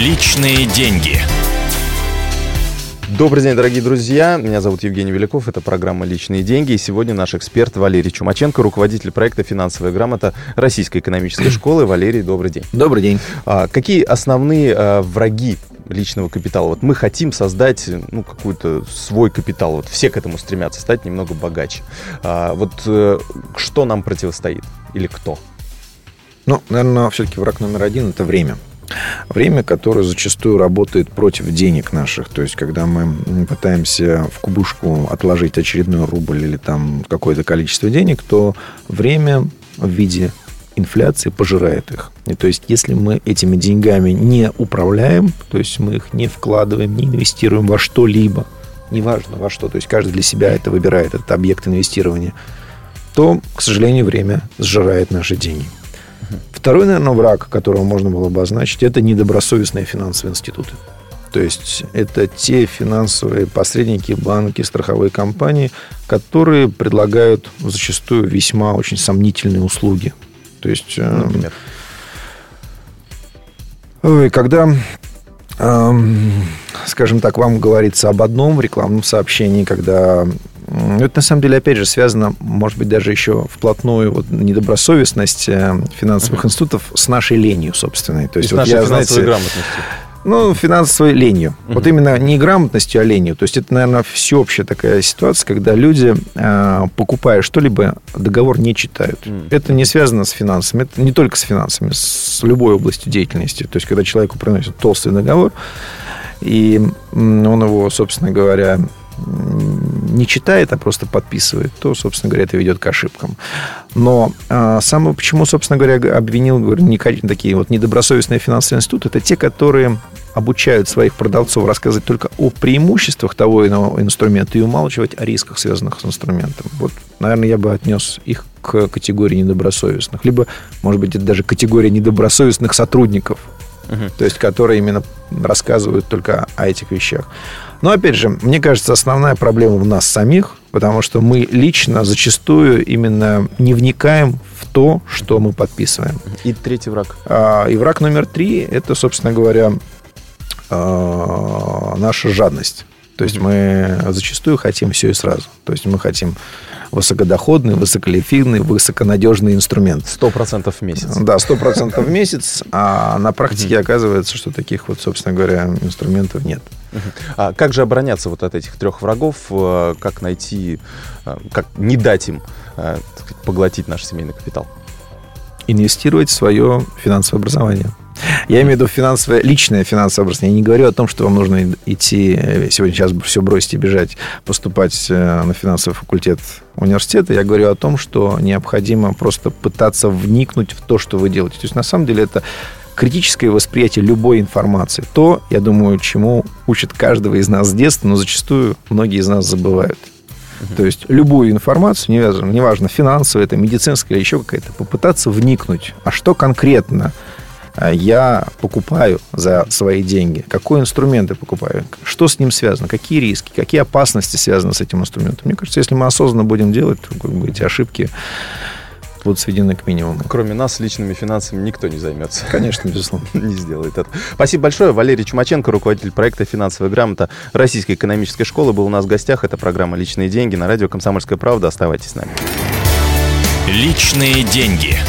Личные деньги. Добрый день, дорогие друзья. Меня зовут Евгений Великов. Это программа «Личные деньги». И сегодня наш эксперт Валерий Чумаченко, руководитель проекта «Финансовая грамота» Российской экономической школы. Валерий, добрый день. Добрый день. А, какие основные а, враги личного капитала? Вот мы хотим создать ну, какой-то свой капитал. Вот все к этому стремятся, стать немного богаче. А, вот э, что нам противостоит? Или кто? Ну, наверное, все-таки враг номер один – это время. Время, которое зачастую работает против денег наших. То есть, когда мы пытаемся в кубышку отложить очередной рубль или там какое-то количество денег, то время в виде инфляции пожирает их. И то есть, если мы этими деньгами не управляем, то есть мы их не вкладываем, не инвестируем во что-либо, неважно во что, то есть каждый для себя это выбирает, этот объект инвестирования, то, к сожалению, время сжирает наши деньги. Второй, наверное, враг, которого можно было бы обозначить, это недобросовестные финансовые институты. То есть это те финансовые посредники, банки, страховые компании, которые предлагают зачастую весьма очень сомнительные услуги. То есть, э, Например? Ой, когда скажем так, вам говорится об одном рекламном сообщении, когда это на самом деле, опять же, связано, может быть, даже еще вплотную вот, недобросовестность э, финансовых институтов с нашей ленью собственной. То есть, вот нашей я, финансовой знаете, грамотностью. Ну, финансовой ленью. Uh-huh. Вот именно не грамотностью, а ленью. То есть это, наверное, всеобщая такая ситуация, когда люди, э, покупая что-либо, договор не читают. Uh-huh. Это не связано с финансами. Это не только с финансами, с любой областью деятельности. То есть когда человеку приносят толстый договор, и он его, собственно говоря, не читает, а просто подписывает, то, собственно говоря, это ведет к ошибкам. Но а, самое, почему, собственно говоря, обвинил, говорю, не, такие вот недобросовестные финансовые институты, это те, которые обучают своих продавцов рассказывать только о преимуществах того или иного инструмента и умалчивать о рисках, связанных с инструментом. Вот, наверное, я бы отнес их к категории недобросовестных. Либо, может быть, это даже категория недобросовестных сотрудников, угу. то есть которые именно рассказывают только о этих вещах. Но, опять же, мне кажется, основная проблема в нас самих, потому что мы лично зачастую именно не вникаем в то, что мы подписываем. И третий враг. А, и враг номер три – это, собственно говоря, а, наша жадность. То есть мы зачастую хотим все и сразу. То есть мы хотим высокодоходный, высоколиквидный, высоконадежный инструмент. Сто процентов в месяц. Да, сто процентов в месяц. А на практике оказывается, что таких вот, собственно говоря, инструментов нет. А как же обороняться вот от этих трех врагов? Э, как найти, э, как не дать им э, поглотить наш семейный капитал? Инвестировать в свое финансовое образование. Я имею в виду финансовое, личное финансовое образование. Я не говорю о том, что вам нужно идти сегодня сейчас все бросить и бежать, поступать на финансовый факультет университета. Я говорю о том, что необходимо просто пытаться вникнуть в то, что вы делаете. То есть, на самом деле, это критическое восприятие любой информации. То, я думаю, чему учат каждого из нас с детства, но зачастую многие из нас забывают. Uh-huh. То есть любую информацию, неважно, неважно финансовая, это медицинская или еще какая-то, попытаться вникнуть. А что конкретно а, я покупаю за свои деньги? Какой инструмент я покупаю? Что с ним связано? Какие риски? Какие опасности связаны с этим инструментом? Мне кажется, если мы осознанно будем делать, то как бы, эти ошибки будут сведены к минимуму. Кроме нас, личными финансами никто не займется. Конечно, безусловно. не сделает это. Спасибо большое. Валерий Чумаченко, руководитель проекта «Финансовая грамота» Российской экономической школы, был у нас в гостях. Это программа «Личные деньги» на радио «Комсомольская правда». Оставайтесь с нами. Личные деньги.